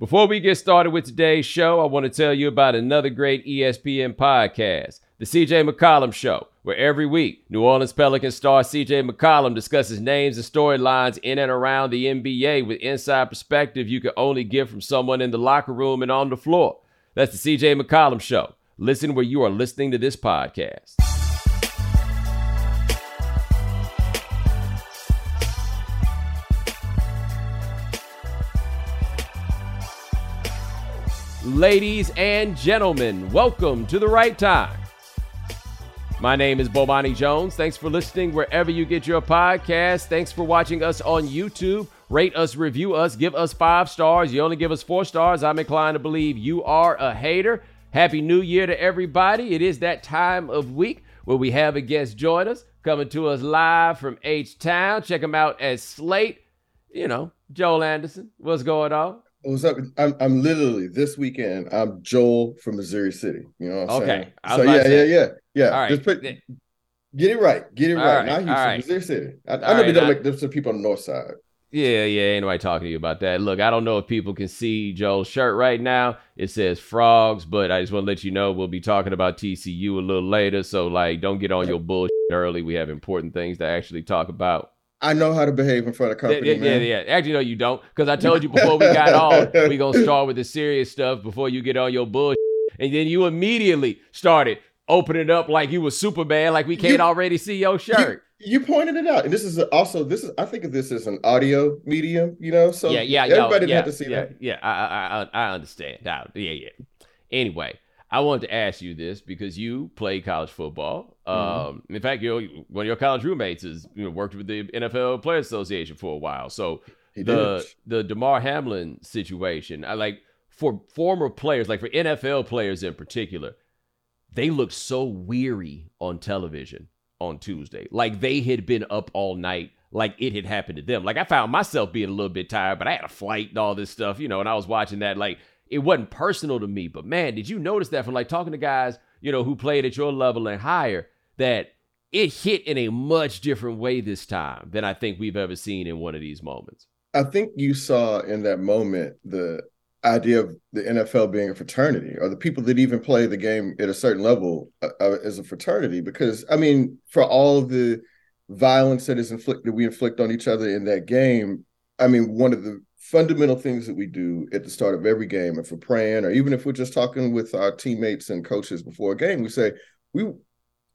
Before we get started with today's show, I want to tell you about another great ESPN podcast, The CJ McCollum Show, where every week New Orleans Pelicans star CJ McCollum discusses names and storylines in and around the NBA with inside perspective you can only get from someone in the locker room and on the floor. That's The CJ McCollum Show. Listen where you are listening to this podcast. Ladies and gentlemen, welcome to the right time. My name is Bomani Jones. Thanks for listening wherever you get your podcast. Thanks for watching us on YouTube. Rate us, review us, give us five stars. You only give us four stars. I'm inclined to believe you are a hater. Happy New Year to everybody. It is that time of week where we have a guest join us, coming to us live from H Town. Check him out at Slate. You know, Joel Anderson. What's going on? What's up? I'm I'm literally this weekend. I'm Joel from Missouri City. You know what I'm okay. saying? So yeah, yeah, yeah, yeah. All right. Just put, get it right. Get it right. Houston, all right. Missouri City. I, know they don't make difference to people on the north side. Yeah, yeah, ain't nobody talking to you about that. Look, I don't know if people can see Joel's shirt right now. It says frogs, but I just want to let you know we'll be talking about TCU a little later. So, like, don't get on your bullshit early. We have important things to actually talk about. I know how to behave in front of company, yeah, yeah, yeah. Actually, no, you don't. Because I told you before we got on, we going to start with the serious stuff before you get on your bullshit. And then you immediately started opening up like you was Superman, like we can't You- already see your shirt. You pointed it out, and this is also this is I think this is an audio medium. You know, so yeah, yeah, yo, everybody yeah, had to see yeah, that. Yeah, I, I, I, I understand. I- yeah, yeah. Anyway, I wanted to ask you this because you play college football. Mm-hmm. Um, in fact, you know, one of your college roommates has you know, worked with the NFL Players Association for a while. So He the did. the Damar Hamlin situation, I like for former players, like for NFL players in particular, they looked so weary on television on Tuesday. Like they had been up all night, like it had happened to them. Like I found myself being a little bit tired, but I had a flight and all this stuff, you know, and I was watching that. Like it wasn't personal to me, but man, did you notice that from like talking to guys, you know, who played at your level and higher, that it hit in a much different way this time than I think we've ever seen in one of these moments. I think you saw in that moment the idea of the NFL being a fraternity, or the people that even play the game at a certain level uh, uh, as a fraternity. Because I mean, for all the violence that is inflicted, we inflict on each other in that game. I mean, one of the fundamental things that we do at the start of every game, if we're praying, or even if we're just talking with our teammates and coaches before a game, we say we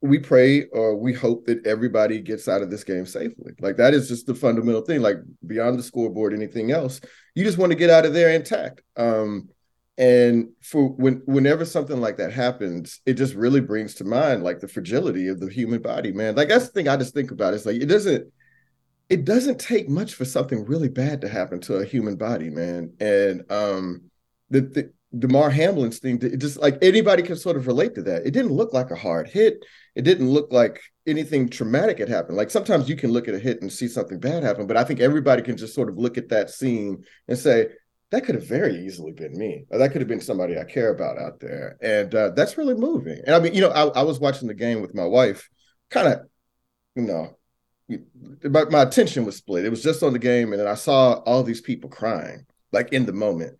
we pray or we hope that everybody gets out of this game safely. Like that is just the fundamental thing. Like beyond the scoreboard, anything else, you just want to get out of there intact. Um, and for when whenever something like that happens, it just really brings to mind like the fragility of the human body, man. Like that's the thing I just think about. It's like it doesn't it doesn't take much for something really bad to happen to a human body, man. And um the, the Damar Hamlin's thing, it just like anybody can sort of relate to that. It didn't look like a hard hit. It didn't look like anything traumatic had happened. Like sometimes you can look at a hit and see something bad happen, but I think everybody can just sort of look at that scene and say, that could have very easily been me, or that could have been somebody I care about out there. And uh, that's really moving. And I mean, you know, I, I was watching the game with my wife, kind of, you know, my, my attention was split. It was just on the game, and then I saw all these people crying, like in the moment.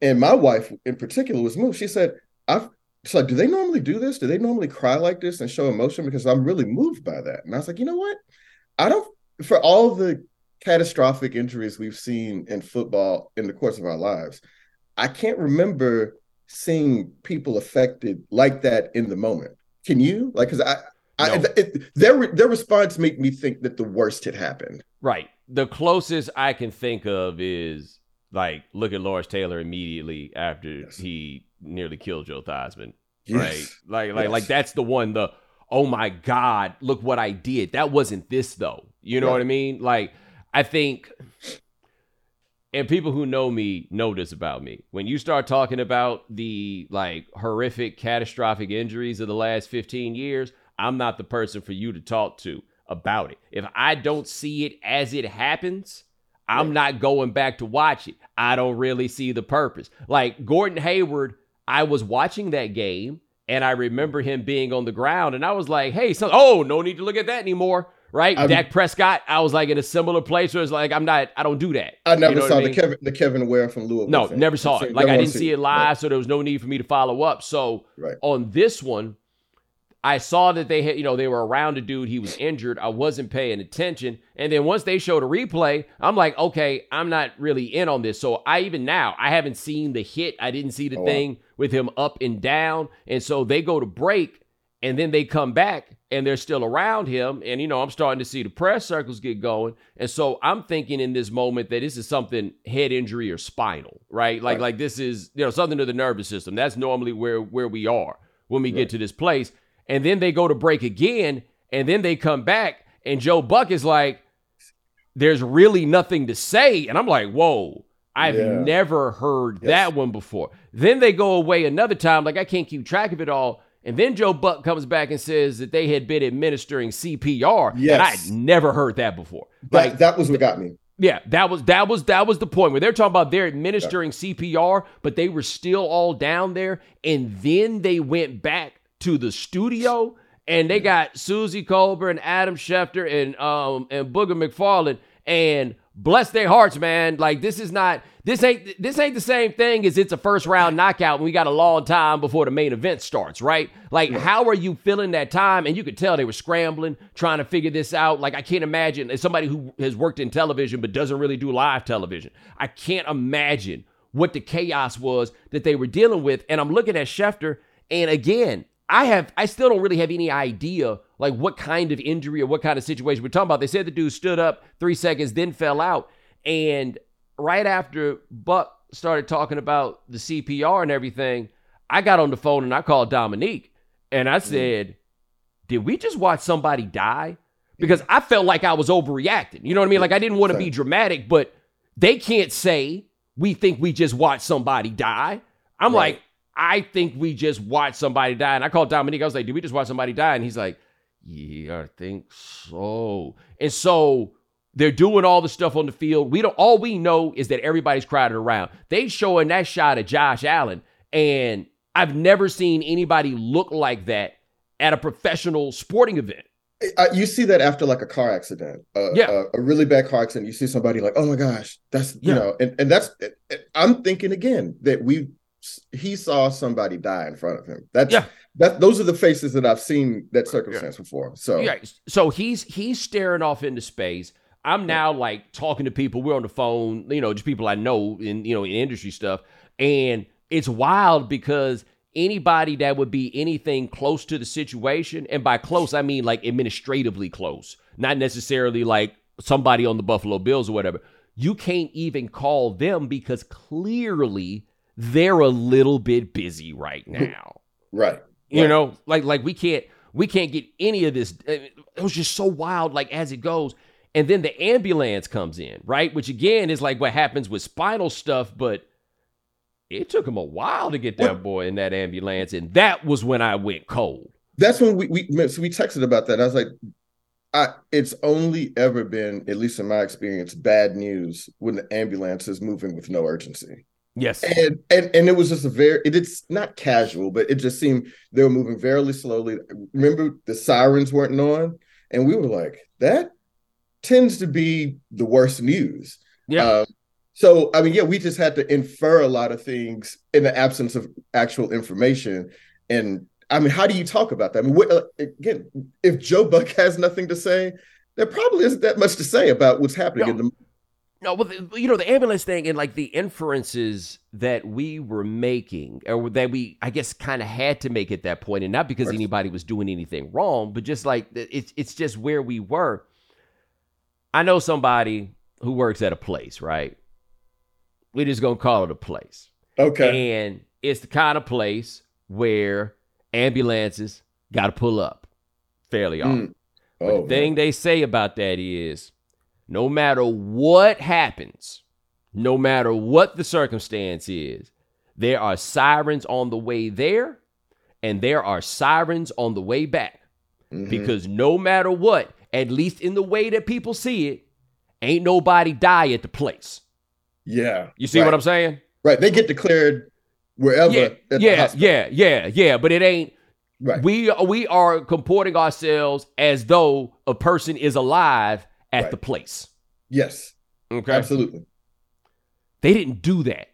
And my wife, in particular, was moved. She said, "I've." She's like, "Do they normally do this? Do they normally cry like this and show emotion?" Because I'm really moved by that. And I was like, "You know what? I don't." For all the catastrophic injuries we've seen in football in the course of our lives, I can't remember seeing people affected like that in the moment. Can you? Like, because I, I it, their their response made me think that the worst had happened. Right. The closest I can think of is like look at Lawrence Taylor immediately after Yes. he nearly killed Joe Theismann. Yes. Right. Like like Yes. like that's the one the oh my god, look what I did. That wasn't this though. You know Right. what I mean? Like I think and people who know me know this about me. When you start talking about the like horrific catastrophic injuries of the last 15 years, I'm not the person for you to talk to about it. If I don't see it as it happens, I'm not going back to watch it. I don't really see the purpose. Like Gordon Hayward, I was watching that game and I remember him being on the ground and I was like, "Hey, so, oh, no need to look at that anymore." right? I'm- Dak Prescott, I was like in a similar place where it's like I'm not, I don't do that. I never You know saw I the mean? Kevin the Kevin Ware from Louisville. No, thing. never saw it. Like I didn't see it live, so there was no need for me to follow up. So Right. on this one, I saw that they had, you know, they were around a dude. He was injured. I wasn't paying attention. And then once they showed a replay, I'm like, okay, I'm not really in on this. So I even now, I haven't seen the hit. I didn't see the Oh, wow. thing with him up and down. And so they go to break and then they come back and they're still around him. And, you know, I'm starting to see the press circles get going. And so I'm thinking in this moment that this is something head injury or spinal, right? Like, Right. like this is, you know, something to the nervous system. That's normally where, where we are when we get to this place. And then they go to break again. And then they come back. And Joe Buck is like, there's really nothing to say. And I'm like, whoa, I've Yeah. never heard Yes. that one before. Then they go away another time, like I can't keep track of it all. And then Joe Buck comes back and says that they had been administering CPR. And I Yes. had never heard that before. That, Like, that was what got me. yeah, that was that was that was the point where they're talking about they're administering CPR, but they were still all down there, and then they went back to the studio and they got Suzy Kolber and Adam Schefter and um and Booger McFarland and bless their hearts, man. Like this is not this ain't this ain't the same thing as it's a first round knockout and we got a long time before the main event starts, right? Like how are you feeling that time? And you could tell they were scrambling, trying to figure this out. Like I can't imagine as somebody who has worked in television but doesn't really do live television. I can't imagine what the chaos was that they were dealing with. And I'm looking at Schefter, and again, I have I still don't really have any idea like what kind of injury or what kind of situation we're talking about. They said the dude stood up three seconds, then fell out. And right after Buck started talking about the CPR and everything, I got on the phone and I called Dominique and I mm-hmm. said, Did we just watch somebody die? Mm-hmm. Because I felt like I was overreacting. You know what I mean? Like I didn't want to be dramatic, but they can't say we think we just watched somebody die. I'm Right. like, I think we just watched somebody die. And I called Dominique. I was like, did we just watch somebody die? And he's like, yeah, I think so. And so they're doing all the stuff on the field. We don't all we know is that everybody's crowded around. They showing that shot of Josh Allen. And I've never seen anybody look like that at a professional sporting event. I, you see that after like a car accident, uh, Yeah. a, a really bad car accident. You see somebody like, oh my gosh, that's Yeah. you know, and and that's. I'm thinking again that we he saw somebody die in front of him. That's Yeah. that. Those are the faces that I've seen that circumstance before. So Yeah. So he's he's staring off into space. I'm now like talking to people. We're on the phone, you know, just people I know in you know in industry stuff, and it's wild because anybody that would be anything close to the situation, and by close I mean like administratively close, not necessarily like somebody on the Buffalo Bills or whatever. You can't even call them because clearly they're a little bit busy right now. right, You Right. know, like like we can't we can't get any of this. Eh, it was just so wild, like as it goes. And then the ambulance comes in, right? Which again is like what happens with spinal stuff, but it took him a while to get that What- boy in that ambulance, and that was when I went cold. that's when we we so we texted about that. I was like, I it's only ever been, at least in my experience, bad news when the ambulance is moving with no urgency. Yes, and and and it was just a very it, it's not casual but it just seemed they were moving very slowly. Remember the sirens weren't on and we were like that tends to be the worst news. Yeah, um, so i mean yeah we just had to infer a lot of things in the absence of actual information. And i mean how do you talk about that? I mean what, uh, again if joe buck has nothing to say there probably isn't that much to say about what's happening No. in the No, well, you know, the ambulance thing and like the inferences that we were making, or that we, I guess, kind of had to make at that point, and not because anybody was doing anything wrong, but just like it's it's just where we were. I know somebody who works at a place, right? We just gonna call it a place, okay and it's the kind of place where ambulances got to pull up fairly often. Mm. Oh the thing they say about that is no matter what happens, no matter what the circumstance is, there are sirens on the way there and there are sirens on the way back. man. Mhm. Because no matter what, at least in the way that people see it, ain't nobody die at the place. yeah You see right. what I'm saying? Right. They get declared wherever. Yeah, at yeah, yeah, yeah, yeah. But it ain't Right. We we are comporting ourselves as though a person is alive at Right. the place. Yes. Okay. Absolutely. They didn't do that.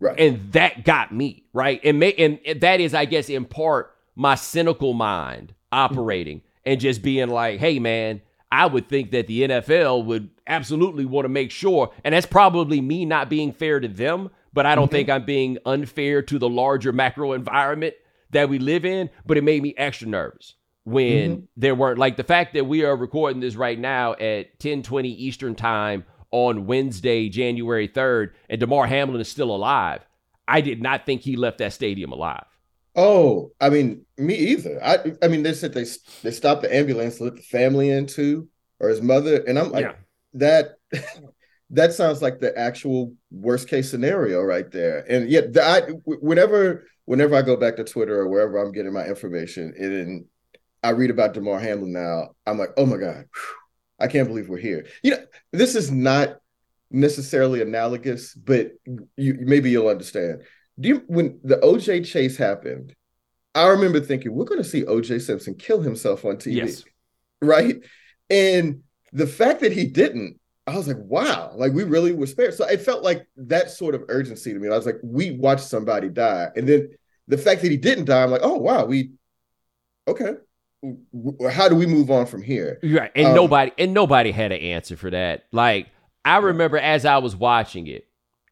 Right. And that got me, right? And may, and that is, I guess, in part my cynical mind operating and just being like, hey man, I would think that the NFL would absolutely want to make sure, and that's probably me not being fair to them, but I don't mm-hmm. think I'm being unfair to the larger macro environment that we live in. But it made me extra nervous when mm-hmm. there weren't like the fact that we are recording this right now at 1020 Eastern time on Wednesday, January 3rd, and Damar Hamlin is still alive. I did not think he left that stadium alive. Oh, I mean, me either. I I mean, they said they they stopped the ambulance, let the family in too, or his mother, and I'm like, Yeah. that that sounds like the actual worst case scenario right there. And yet, the, I whenever whenever I go back to Twitter or wherever I'm getting my information, and I read about Damar Hamlin now, I'm like, oh my god, I can't believe we're here. You know, this is not necessarily analogous, but you maybe you'll understand. Do you when the OJ chase happened? I remember thinking we're going to see OJ Simpson kill himself on TV, Yes. right? And the fact that he didn't, I was like, wow, like we really were spared. So it felt like that sort of urgency to me. I was like, we watched somebody die, and then the fact that he didn't die, I'm like, oh wow, we okay. How do we move on from here? Right. And Um, nobody and nobody had an answer for that. Like I remember as I was watching it,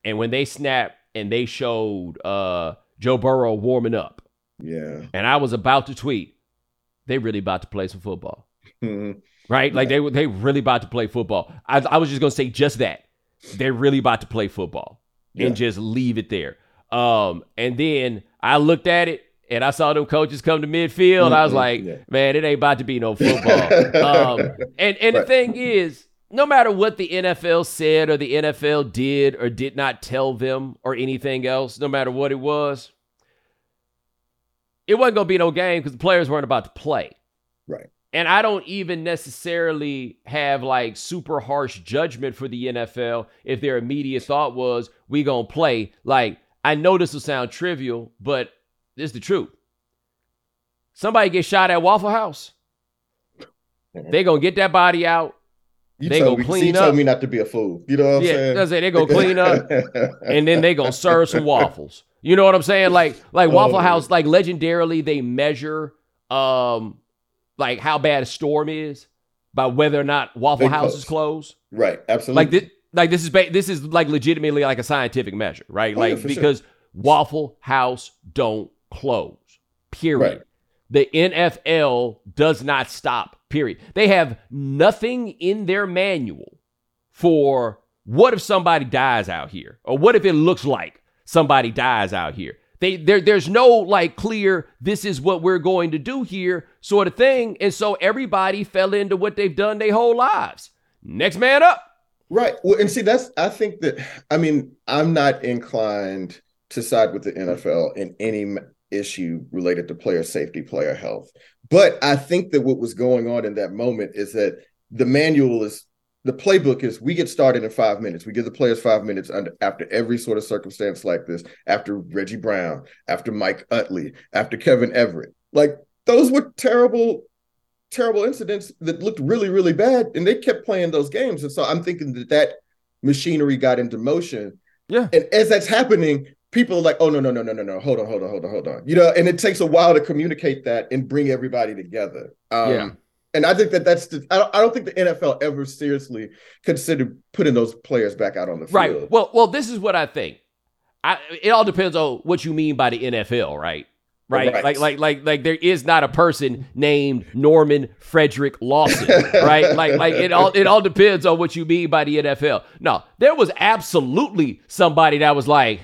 and when they snapped and they showed uh Joe Burrow warming up, Yeah. and I was about to tweet, they really about to play some football. Mhm. Right? Like they were they really about to play football. I, I was just gonna say just that. They're really about to play football. Yeah. And just leave it there. Um, and then I looked at it and I saw them coaches come to midfield. I was like, Yeah. man, it ain't about to be no football. um, and and the thing is, no matter what the NFL said or the NFL did or did not tell them or anything else, no matter what it was, it wasn't gonna be no game because the players weren't about to play. Right. And I don't even necessarily have like super harsh judgment for the NFL if their immediate thought was we gonna play. Like I know this will sound trivial, but this is the truth. Somebody get shot at Waffle House, they gonna get that body out, You They gonna me, clean you up. told me not to be a fool. You know what I'm yeah, saying? it. They gonna clean up, and then they gonna serve some waffles. You know what I'm saying? Like like Waffle Oh. House, like legendarily, they measure um like how bad a storm is by whether or not Waffle House close. is closed. right, absolutely. Like this, like this is ba- this is like legitimately like a scientific measure, right? Oh, like yeah, for sure. because Waffle House don't close. Period. Right. The NFL does not stop. Period. They have nothing in their manual for what if somebody dies out here, or what if it looks like somebody dies out here. They there there's no like clear this is what we're going to do here sort of thing, and so everybody fell into what they've done their whole lives. Next man up. Right. Well, and see, that's I think that I mean I'm not inclined to side with the NFL in any issue related to player safety, player health. But I think that what was going on in that moment is that the manual is the playbook is we get started in five minutes. We give the players five minutes under, after every sort of circumstance like this, after Reggie Brown, after Mike Utley, after Kevin Everett. Like those were terrible, terrible incidents that looked really, really bad. And they kept playing those games. And so I'm thinking that that machinery got into motion. Yeah. And as that's happening, people are like, oh, no, no, no, no, no, no. Hold on, hold on, hold on, hold on. You know, and it takes a while to communicate that and bring everybody together. Um, Yeah. And I think that that's the, I don't, I don't think the NFL ever seriously considered putting those players back out on the field. Right. Well, well, this is what I think. I, it all depends on what you mean by the NFL, right? Right? Right. Like, like, like, like, there is not a person named Norman Frederick Lawson, right? like, like it all, it all depends on what you mean by the NFL. No, there was absolutely somebody that was like,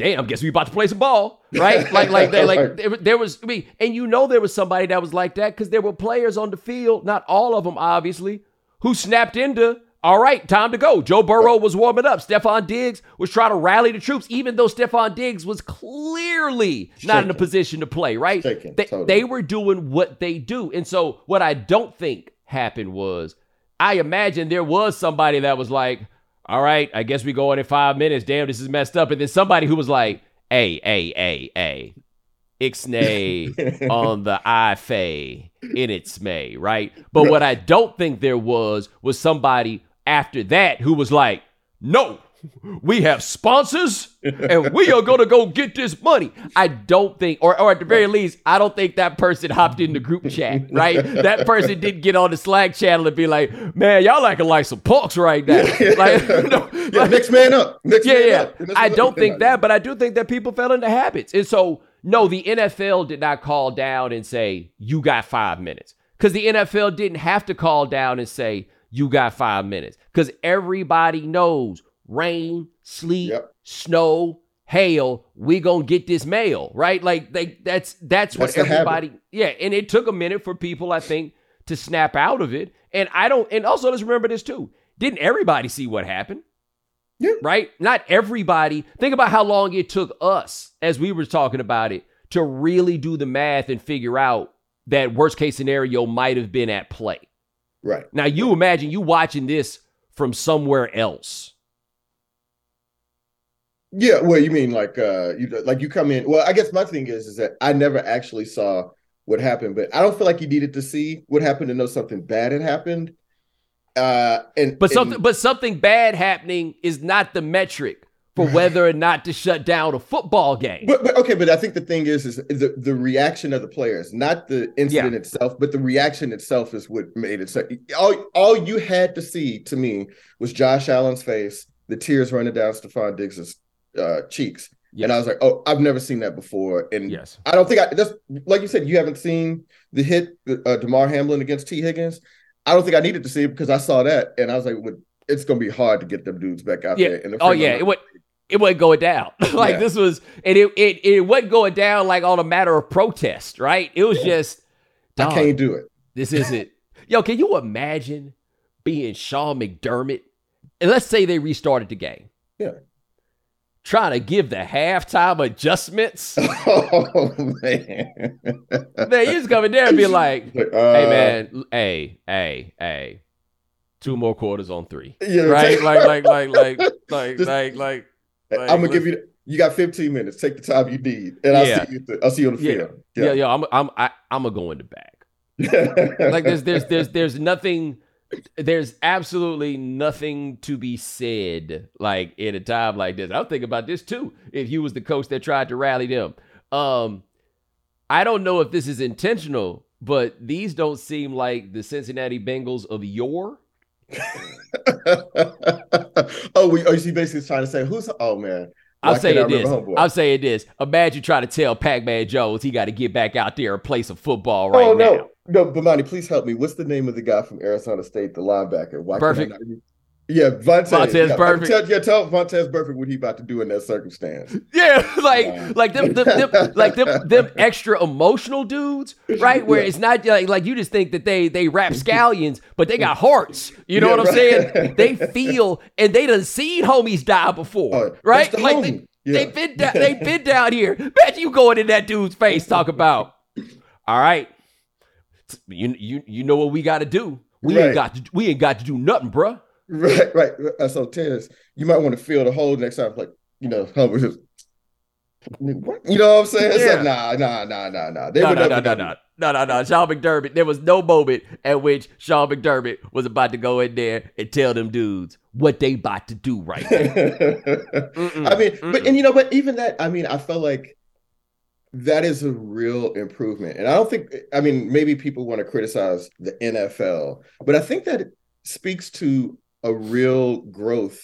"Damn, guess we about to play some ball," right? Like, like, they, like there, there was. I mean, and you know there was somebody that was like that because there were players on the field, not all of them, obviously, who snapped into. All right, time to go. Joe Burrow was warming up. Stefon Diggs was trying to rally the troops, even though Stefon Diggs was clearly not in a position to play, right? Shaking, they, totally. they were doing what they do. And so, what I don't think happened was, I imagine there was somebody that was like, all right, I guess we go in in five minutes. Damn, this is messed up. And then somebody who was like, hey, hey, hey, hey, ixnay on the ife in its may, right? But what I don't think there was was somebody after that who was like, no, we have sponsors and we are going to go get this money. I don't think, or, or at the very least, I don't think that person hopped in the group chat, right? That person didn't get on the Slack channel and be like, man, y'all acting like some punks right now. Like, no, yeah, like, next man up. Next yeah, man yeah. Up. I don't think that, but I do think that people fell into habits. And so, no, the NFL did not call down and say, you got five minutes. Because the NFL didn't have to call down and say, you got five minutes. Because everybody knows rain, sleet, yep. snow, hail, we gonna get this mail, right? Like they that's that's, that's what everybody yeah, and it took a minute for people, I think, to snap out of it. And I don't and also let's remember this too. Didn't everybody see what happened? Yeah. Right? Not everybody. Think about how long it took us, as we were talking about it, to really do the math and figure out that worst case scenario might have been at play. Right. Now you imagine you watching this from somewhere else. Yeah, well, you mean like uh you like you come in. Well, I guess my thing is is that I never actually saw what happened, but I don't feel like you needed to see what happened to know something bad had happened. Uh and But something and, but something bad happening is not the metric for whether or not to shut down a football game. But, but okay, but I think the thing is is the, the reaction of the players, not the incident yeah. itself, but the reaction itself is what made it so all all you had to see to me was Josh Allen's face, the tears running down Stefon Diggs's uh, cheeks. Yes. And I was like, oh, I've never seen that before. And yes. I don't think I just like you said, you haven't seen the hit uh, Damar Hamlin against Tee Higgins. I don't think I needed to see it because I saw that and I was like, it's gonna be hard to get them dudes back out yeah. there. And oh yeah, it would it wasn't going down. like yeah. this was and it, it it wasn't going down like on a matter of protest, right? It was yeah. just I can't do it. This isn't yo, can you imagine being Sean McDermott? And let's say they restarted the game. Yeah trying to give the halftime adjustments. Oh man, man, you just come in there and be like, uh, "Hey man, hey, hey, hey, two more quarters on three, yeah, right? like, like, like, like, like, like, like, I'm gonna give you. You got 15 minutes. Take the time you need, and I'll see you. I'll see you on the field. Yeah, yeah, yeah. I'm, I'm, I, I'm gonna go in the back. like, there's, there's, there's, there's nothing there's absolutely nothing to be said like in a time like this. I'm thinking about this too. If you was the coach that tried to rally them, um, I don't know if this is intentional, but these don't seem like the Cincinnati Bengals of yore. oh, we, oh, she basically trying to say who's? Oh man, I'll say it this. I'll say it this. Imagine trying to tell Pac-Man Jones he got to get back out there and play some football right oh, no. now. No, Bomani, please help me. What's the name of the guy from Arizona State, the linebacker? Why Perfect. Yeah, Vontaze. Vontaze yeah, Burfict. Tell, yeah, tell Vontaze Burfict what he about to do in that circumstance. Yeah, like yeah. like them, them, them, like them, them extra emotional dudes, right? Where yeah. it's not like like you just think that they they rap scallions, but they got hearts. You know yeah, what I'm right. saying? They feel and they done seen homies die before, oh, right? The like homie. they've been down, they been down here. Bet you going in that dude's face talk about. All right, you you you know what we got to do. We right. ain't got to we ain't got to do nothing, bruh. Right, right. Uh, so Terrence, you might want to feel the hole next time, like you know, Humber. What? You know what I'm saying? Yeah. like, nah, nah, nah, nah, nah. They no, no, no, no, no, no, no, no. Sean McDermott. There was no moment at which Sean McDermott was about to go in there and tell them dudes what they about to do right now. I mean, mm-mm. but and you know, but even that, I mean, I felt like that is a real improvement. And I don't think, I mean, maybe people want to criticize the NFL, but I think that speaks to a real growth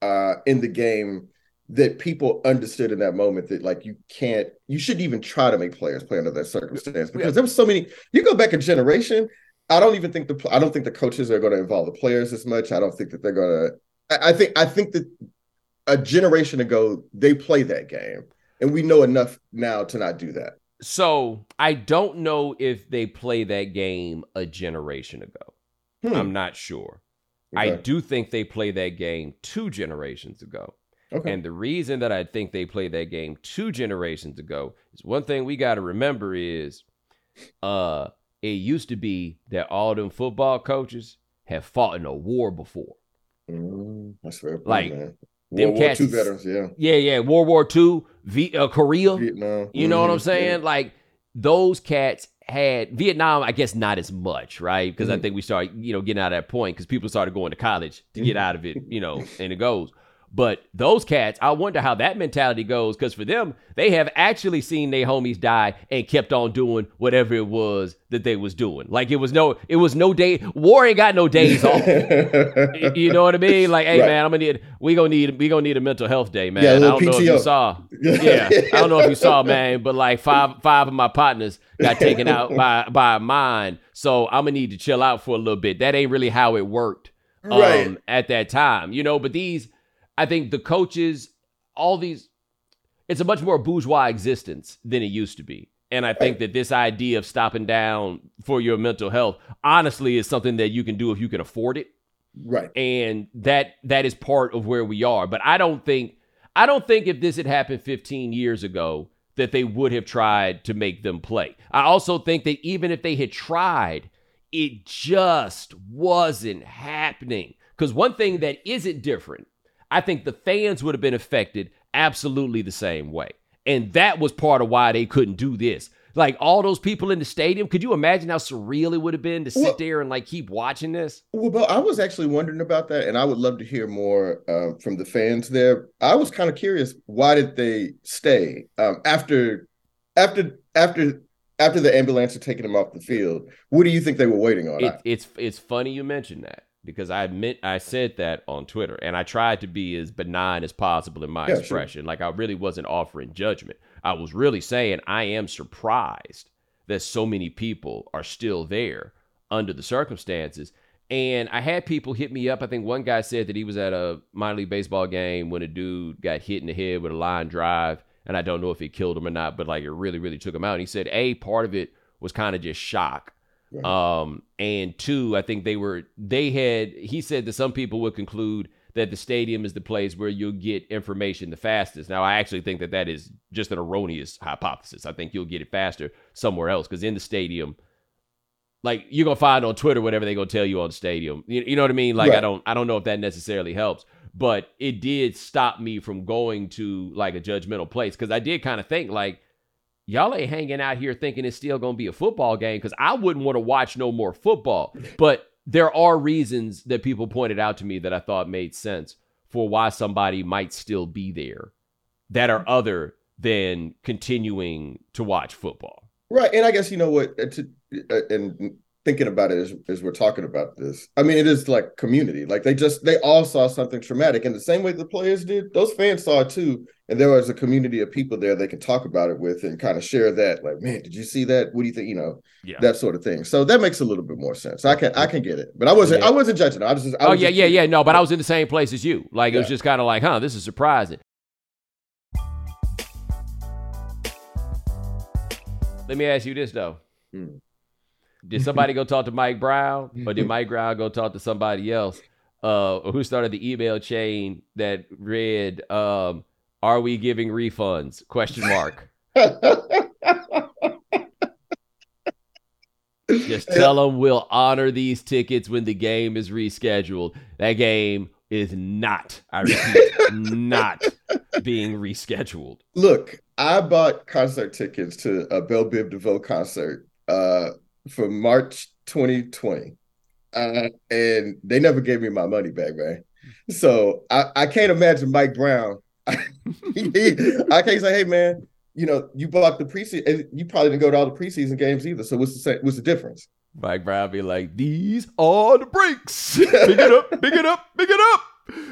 uh, in the game that people understood in that moment that like you can't you shouldn't even try to make players play under that circumstance because yeah. there was so many you go back a generation i don't even think the i don't think the coaches are going to involve the players as much i don't think that they're going to I, I think i think that a generation ago they play that game and we know enough now to not do that so i don't know if they play that game a generation ago hmm. i'm not sure Okay. I do think they played that game two generations ago. Okay. And the reason that I think they played that game two generations ago is one thing we got to remember is uh it used to be that all them football coaches have fought in a war before. Mm, that's fair. Like man. Them World cats, War II veterans, yeah, yeah, yeah. World War II, v, uh, Korea, Vietnam. You know mm-hmm. what I'm saying? Yeah. Like those cats had Vietnam, I guess not as much, right? Because mm-hmm. I think we started, you know, getting out of that point because people started going to college to get mm-hmm. out of it, you know, and it goes. But those cats, I wonder how that mentality goes because for them, they have actually seen their homies die and kept on doing whatever it was that they was doing. Like it was no, it was no day. War ain't got no days off. you know what I mean? Like, hey right. man, I'm gonna need, we gonna need, we gonna need a mental health day, man. Yeah, I don't PTO. know if you saw. Yeah, I don't know if you saw, man, but like five, five of my partners got taken out by by mine, so I'm gonna need to chill out for a little bit. That ain't really how it worked. Um, right. at that time, you know, but these I think the coaches, all these, it's a much more bourgeois existence than it used to be. And I think that this idea of stopping down for your mental health, honestly, is something that you can do if you can afford it. Right. And that that is part of where we are. But I don't think I don't think if this had happened 15 years ago that they would have tried to make them play. I also think that even if they had tried, it just wasn't happening. Because one thing that isn't different I think the fans would have been affected absolutely the same way. And that was part of why they couldn't do this. Like all those people in the stadium, could you imagine how surreal it would have been to sit well, there and like keep watching this? Well, but I was actually wondering about that, and I would love to hear more uh, from the fans there. I was kind of curious, why did they stay um, after, after, after, after the ambulance had taken them off the field? What do you think they were waiting on? It, it's it's funny you mentioned that because I admit I said that on Twitter and I tried to be as benign as possible in my yeah, expression. Sure. Like I really wasn't offering judgment. I was really saying I am surprised that so many people are still there under the circumstances. And I had people hit me up. I think one guy said that he was at a minor league baseball game when a dude got hit in the head with a line drive. And I don't know if it killed him or not, but like it really, really took him out. And he said, A, part of it was kind of just shock um, and two, I think they were they had he said that some people would conclude that the stadium is the place where you'll get information the fastest. Now, I actually think that that is just an erroneous hypothesis. I think you'll get it faster somewhere else because in the stadium, like you're gonna find on Twitter whatever they're gonna tell you on the stadium. You, you know what I mean? Like right. I don't I don't know if that necessarily helps, but it did stop me from going to like a judgmental place because I did kind of think like y'all ain't hanging out here thinking it's still going to be a football game because I wouldn't want to watch no more football. But there are reasons that people pointed out to me that I thought made sense for why somebody might still be there that are other than continuing to watch football. Right. And I guess, you know what, to, uh, and thinking about it as, as we're talking about this. I mean, it is like community. Like they just they all saw something traumatic, in the same way the players did, those fans saw it too. And there was a community of people there they could talk about it with and kind of share that. Like, man, did you see that? What do you think? You know, yeah. that sort of thing. So that makes a little bit more sense. I can I can get it, but I wasn't yeah. I wasn't judging. I was just I oh yeah yeah yeah no, but I was in the same place as you. Like it was just kind of like, huh, this is surprising. Let me ask you this though. Hmm did somebody go talk to Mike Brown, or did Mike Brown go talk to somebody else? Uh, who started the email chain that read, um, "Are we giving refunds?" Question mark. Just tell them we'll honor these tickets when the game is rescheduled. That game is not, I repeat, not being rescheduled. Look, I bought concert tickets to a Bell Biv DeVoe concert uh, for March 2020. Uh, and they never gave me my money back, man. So I, I can't imagine Mike Brown. I can't say, hey man, you know, you bought the preseason. You probably didn't go to all the preseason games either. So what's the same, what's the difference? Mike Brown be like, these are the breaks. Big it up, big it up, big it up.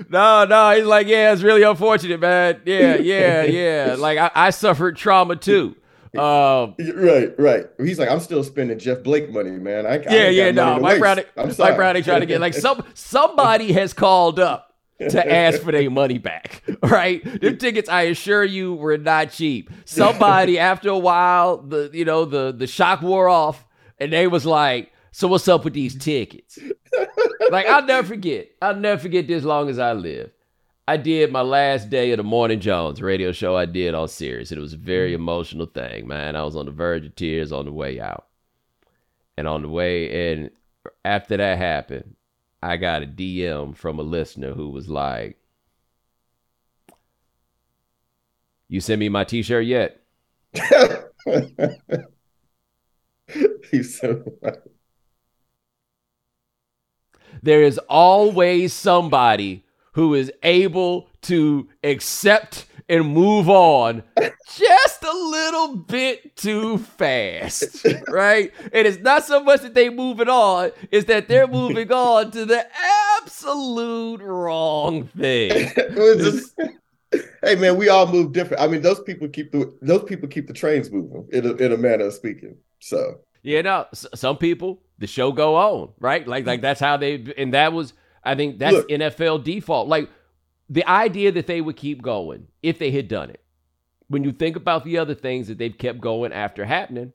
No, no, he's like, yeah, it's really unfortunate, man. Yeah, yeah, yeah. Like I, I suffered trauma too. Um, right, right. He's like, I'm still spending Jeff Blake money, man. I, yeah, I yeah, no. Mike Browning, Mike Browning trying to get like some somebody has called up to ask for their money back. Right? The tickets, I assure you, were not cheap. Somebody after a while, the you know, the the shock wore off, and they was like, So what's up with these tickets? like, I'll never forget. I'll never forget this long as I live. I did my last day of the Morning Jones radio show I did on Sirius. It was a very mm-hmm. emotional thing, man. I was on the verge of tears on the way out. And on the way, and after that happened, I got a DM from a listener who was like, You send me my T-shirt yet? he said, there is always somebody who is able to accept and move on just a little bit too fast, right? And it's not so much that they moving on, it's that they're moving on to the absolute wrong thing. hey man, we all move different. I mean, those people keep the those people keep the trains moving in a, in a manner of speaking. So you know, some people the show go on, right? Like like that's how they and that was I think that's Look, NFL default. Like the idea that they would keep going if they had done it. When you think about the other things that they've kept going after happening,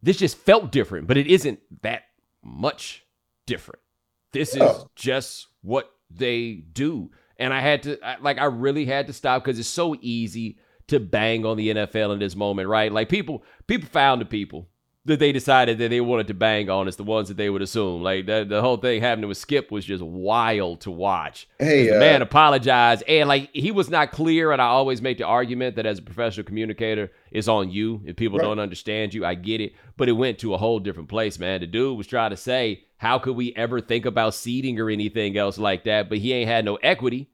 this just felt different, but it isn't that much different. This is just what they do. And I had to, like, I really had to stop because it's so easy to bang on the NFL in this moment, right? Like, people, people found the people that they decided that they wanted to bang on is the ones that they would assume. Like the, the whole thing happening with Skip was just wild to watch. Hey, the uh, man apologized and like he was not clear. And I always make the argument that as a professional communicator, it's on you. If people right. don't understand you, I get it. But it went to a whole different place, man. The dude was trying to say, how could we ever think about seeding or anything else like that? But he ain't had no equity.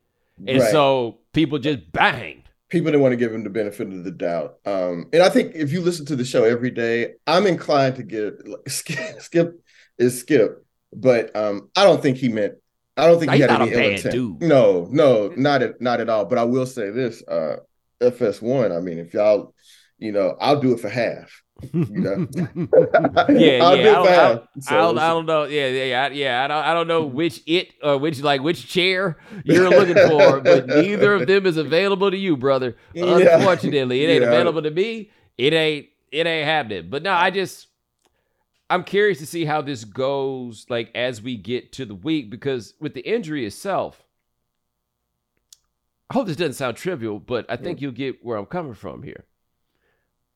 And right. so people just banged people didn't want to give him the benefit of the doubt. Um, and I think if you listen to the show every day, I'm inclined to get Skip, Skip is Skip, but um, I don't think he meant. I don't think he had any ill intent. Dude. No, no, not at not at all. But I will say this: uh, FS1. I mean, if y'all, you know, I'll do it for half. You know, yeah, I'll yeah. I don't, I, don't, I don't know. Yeah, yeah, yeah. I don't, I don't know which it or which like which chair you're looking for, but neither of them is available to you, brother. Yeah. Unfortunately, it ain't yeah. available to me. It ain't. It ain't happening. But no, I just. I'm curious to see how this goes, like as we get to the week, because with the injury itself, I hope this doesn't sound trivial, but I think you'll get where I'm coming from here.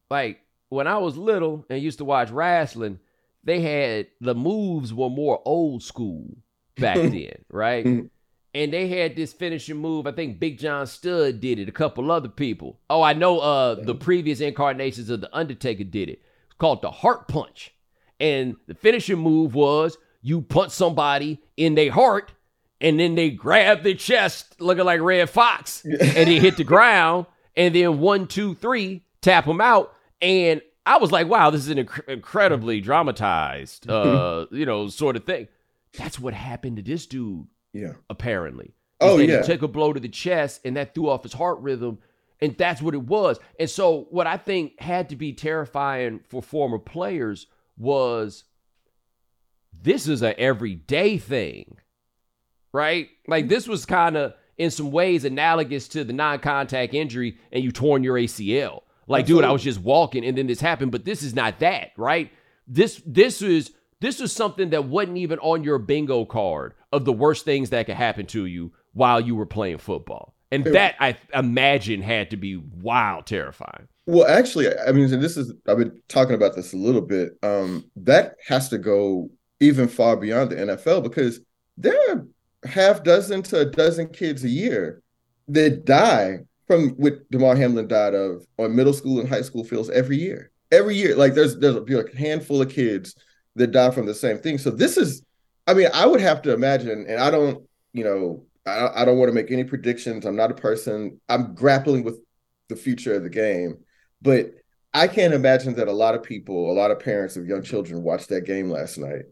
Like when I was little and used to watch wrestling, they had the moves were more old school back then, right? Mm-hmm. and they had this finishing move. I think Big John Studd did it. A couple other people. Oh, I know. Uh, the previous incarnations of the Undertaker did it. It's called the Heart Punch, and the finishing move was you punch somebody in their heart, and then they grab their chest, looking like Redd Foxx, and they hit the ground, and then one, two, three, tap them out and I was like, wow, this is an inc- incredibly dramatized, uh, you know, sort of thing. That's what happened to this dude. Yeah. Apparently. Oh, yeah. He took a blow to the chest and that threw off his heart rhythm. And that's what it was. And so, what I think had to be terrifying for former players was this is a everyday thing, right? Like, this was kind of, in some ways, analogous to the non contact injury and you torn your ACL. Like, Absolutely. dude, I was just walking and then this happened, but this is not that, right? This this is this is something that wasn't even on your bingo card of the worst things that could happen to you while you were playing football. And that I imagine had to be wild terrifying. Well, actually, I mean, this is I've been talking about this a little bit. Um, that has to go even far beyond the NFL because there are half dozen to a dozen kids a year that die from what Damar Hamlin died of on middle school and high school fields every year. Every year, like there's there's a, a handful of kids that die from the same thing. So this is, I mean, I would have to imagine, and I don't, you know, I, I don't want to make any predictions. I'm not a person. I'm grappling with the future of the game, but I can't imagine that a lot of people, a lot of parents of young children watched that game last night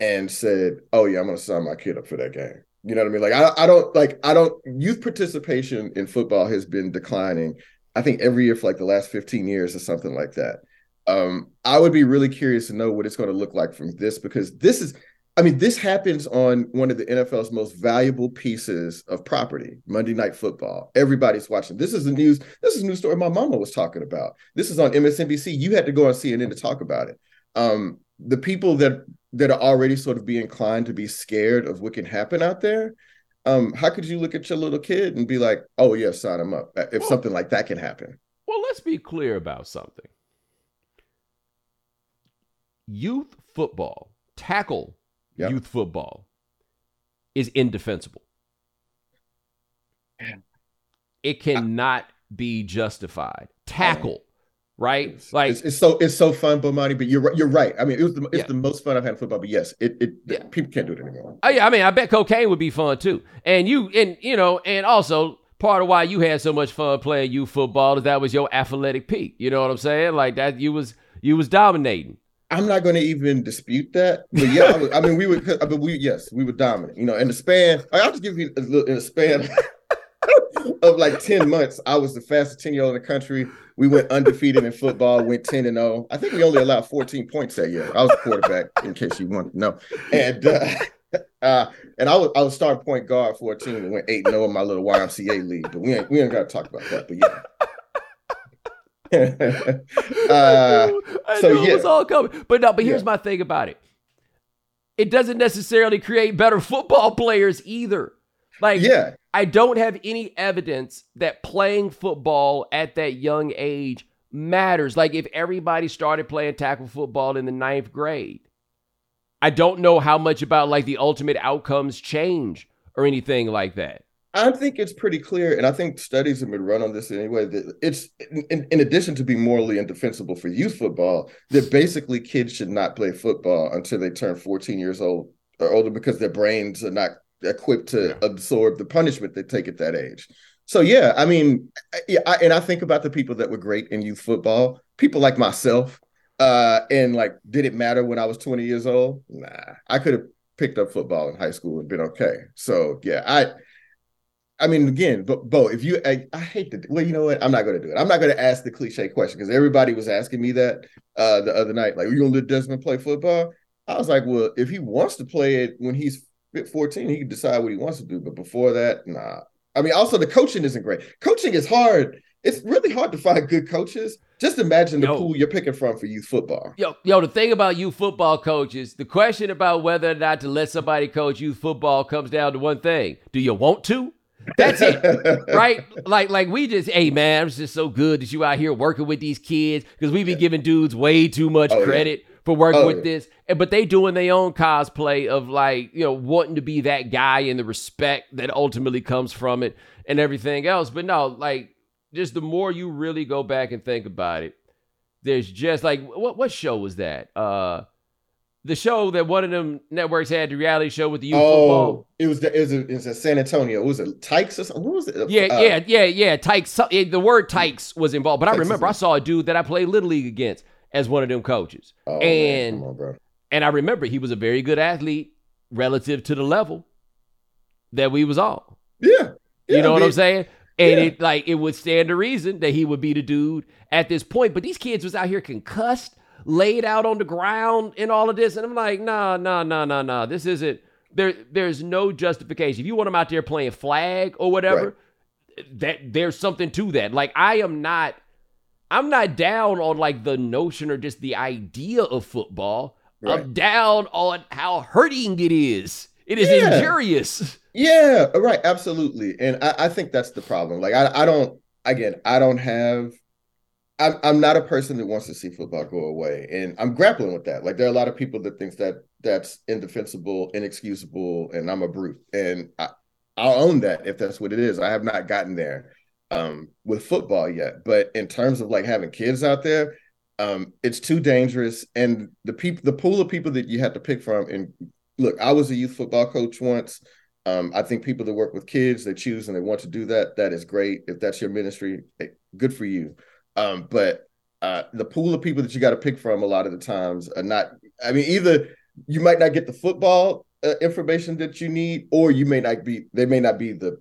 and said, "Oh yeah, I'm going to sign my kid up for that game." You know what I mean? Like I, I don't like I don't youth participation in football has been declining. I think every year for like the last 15 years or something like that. Um, I would be really curious to know what it's going to look like from this because this is I mean, this happens on one of the NFL's most valuable pieces of property, Monday Night Football. Everybody's watching. This is the news. This is a news story my mama was talking about. This is on MSNBC. You had to go on CNN to talk about it. Um, the people that that are already sort of be inclined to be scared of what can happen out there um, how could you look at your little kid and be like oh yeah sign him up if well, something like that can happen? well let's be clear about something. Youth football tackle yep. youth football is indefensible. It cannot be justified. Tackle, right? It's, Like it's, it's so it's so fun, Bomani. But you're right. You're right. I mean, it was the, it's Yeah. the most fun I've had in football. But yes, it it Yeah. people can't do it anymore. Oh yeah, I mean, I bet cocaine would be fun too. And you, and you know, and also part of why you had so much fun playing you football is that was your athletic peak. You know what I'm saying? Like that, you was you was dominating. I'm not going to even dispute that. But yeah, I, was, I mean, we would. I mean, we yes, we were dominant. You know, in the span, I'll just give you a little in the span of like ten months. I was the fastest ten year old in the country. We went undefeated in football. Went ten and zero. I think we only allowed 14 points that year. I was quarterback, in case you want to know. And uh, uh, and I was I was starting point guard for a team that went eight and zero in my little YMCA league. But we ain't we ain't got to talk about that. But yeah. uh, I so knew it was all coming. But no, but here's Yeah. my thing about it. It doesn't necessarily create better football players either. Like yeah, I don't have any evidence that playing football at that young age matters. Like if everybody started playing tackle football in the ninth grade, I don't know how much about like the ultimate outcomes change or anything like that. I think it's pretty clear, and I think studies have been run on this anyway. That it's in, in addition to be morally indefensible for youth football, that basically kids should not play football until they turn 14 years old or older because their brains are not equipped to absorb the punishment they take at that age. So yeah, I mean, yeah, I, and I think about the people that were great in youth football, people like myself, uh, and like, did it matter when I was 20 years old? Nah, I could have picked up football in high school and been okay. So yeah, I. I mean, again, but Bo, if you, I, I hate to, well, you know what? I'm not going to do it. I'm not going to ask the cliche question because everybody was asking me that uh, the other night. Like, are you going to let Desmond play football? I was like, well, if he wants to play it when he's 14, he can decide what he wants to do. But before that, nah. I mean, also the coaching isn't great. Coaching is hard. It's really hard to find good coaches. Just imagine the Yo. pool you're picking from for youth football. Yo, yo, the thing about youth football coaches, the question about whether or not to let somebody coach youth football comes down to one thing. Do you want to? That's it. right? Like, like we just, hey man, it's just so good that you out here working with these kids because we be giving dudes way too much Oh, yeah. For working Oh, with yeah. this, but they doing their own cosplay of like, you know, wanting to be that guy and the respect that ultimately comes from it and everything else. But no, like, just the more you really go back and think about it, there's just like what what show was that? Uh, the show that one of them networks had, the reality show with the youth football. Oh, it was the, it was, a, it was a San Antonio. It Was it Tykes or something? What was it? Yeah, Uh, yeah, yeah, yeah. Tykes. The word Tykes was involved, but I Tykes is remember I saw a dude that I played little league against as one of them coaches, Oh, And- on, bro. and I remember he was a very good athlete relative to the level that we was all. Yeah, You know I what I'm saying? And yeah. it like it would stand to reason that he would be the dude at this point. But these kids was out here concussed, laid out on the ground, and all of this. And I'm like, nah, nah, nah, nah, nah. This isn't there. There's no justification. If you want them out there playing flag or whatever, that there's something to that. Like I am not. I'm not down on like the notion or just the idea of football. Right. I'm down on how hurting it is. It is Yeah. injurious. Yeah, right, absolutely. And I, I think that's the problem. Like I, I don't again, I don't have I'm I'm not a person that wants to see football go away. And I'm grappling with that. Like there are a lot of people that thinks that that's indefensible, inexcusable, and I'm a brute. And I, I'll own that if that's what it is. I have not gotten there um with football yet. But in terms of like having kids out there, um, it's too dangerous. And the people the pool of people that you have to pick from and look, I was a youth football coach once. Um, I think people that work with kids, they choose and they want to do that. That is great. If that's your ministry, eh, good for you. Um, but uh, the pool of people that you got to pick from a lot of the times are not. I mean, either you might not get the football uh, information that you need, or you may not be. They may not be the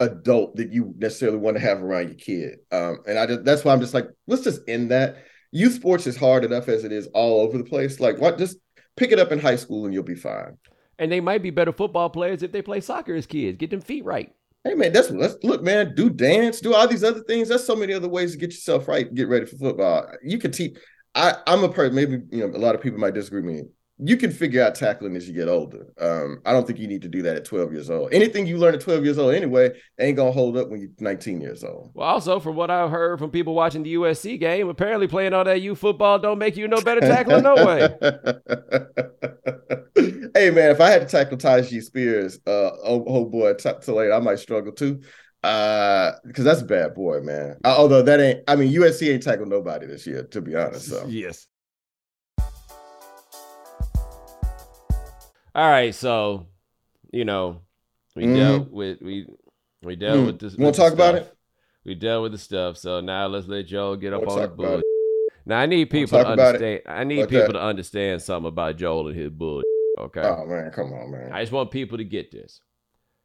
adult that you necessarily want to have around your kid. Um, and I just that's why I'm just like, let's just end that. Youth sports is hard enough as it is all over the place. Like, what? Just pick it up in high school and you'll be fine. And they might be better football players if they play soccer as kids. Get them feet right. Hey man, that's let's look, man. Do dance, do all these other things. There's so many other ways to get yourself right, get ready for football. You can teach. I, I'm a person. Maybe you know a lot of people might disagree with me. You can figure out tackling as you get older. Um, I don't think you need to do that at 12 years old. Anything you learn at 12 years old anyway ain't gonna hold up when you're 19 years old. Well, also from what I've heard from people watching the USC game, apparently playing all that youth football don't make you no better tackler, no way. hey man, if I had to tackle Tyjae Spears, uh, oh, oh boy, t- too late, I might struggle too. Uh, because that's a bad boy, man. Uh, although that ain't, I mean, USC ain't tackled nobody this year, to be honest. So yes. All right, so you know, we Mhm. dealt with we we dealt Hmm. with this. Wanna with talk about stuff. We dealt with the stuff. So now let's let Joel get up Wanna on the bull. Now I need people to about it? understand. I need What's people that? to understand something about Joel and his bull. Okay. oh man, come on, man. I just want people to get this.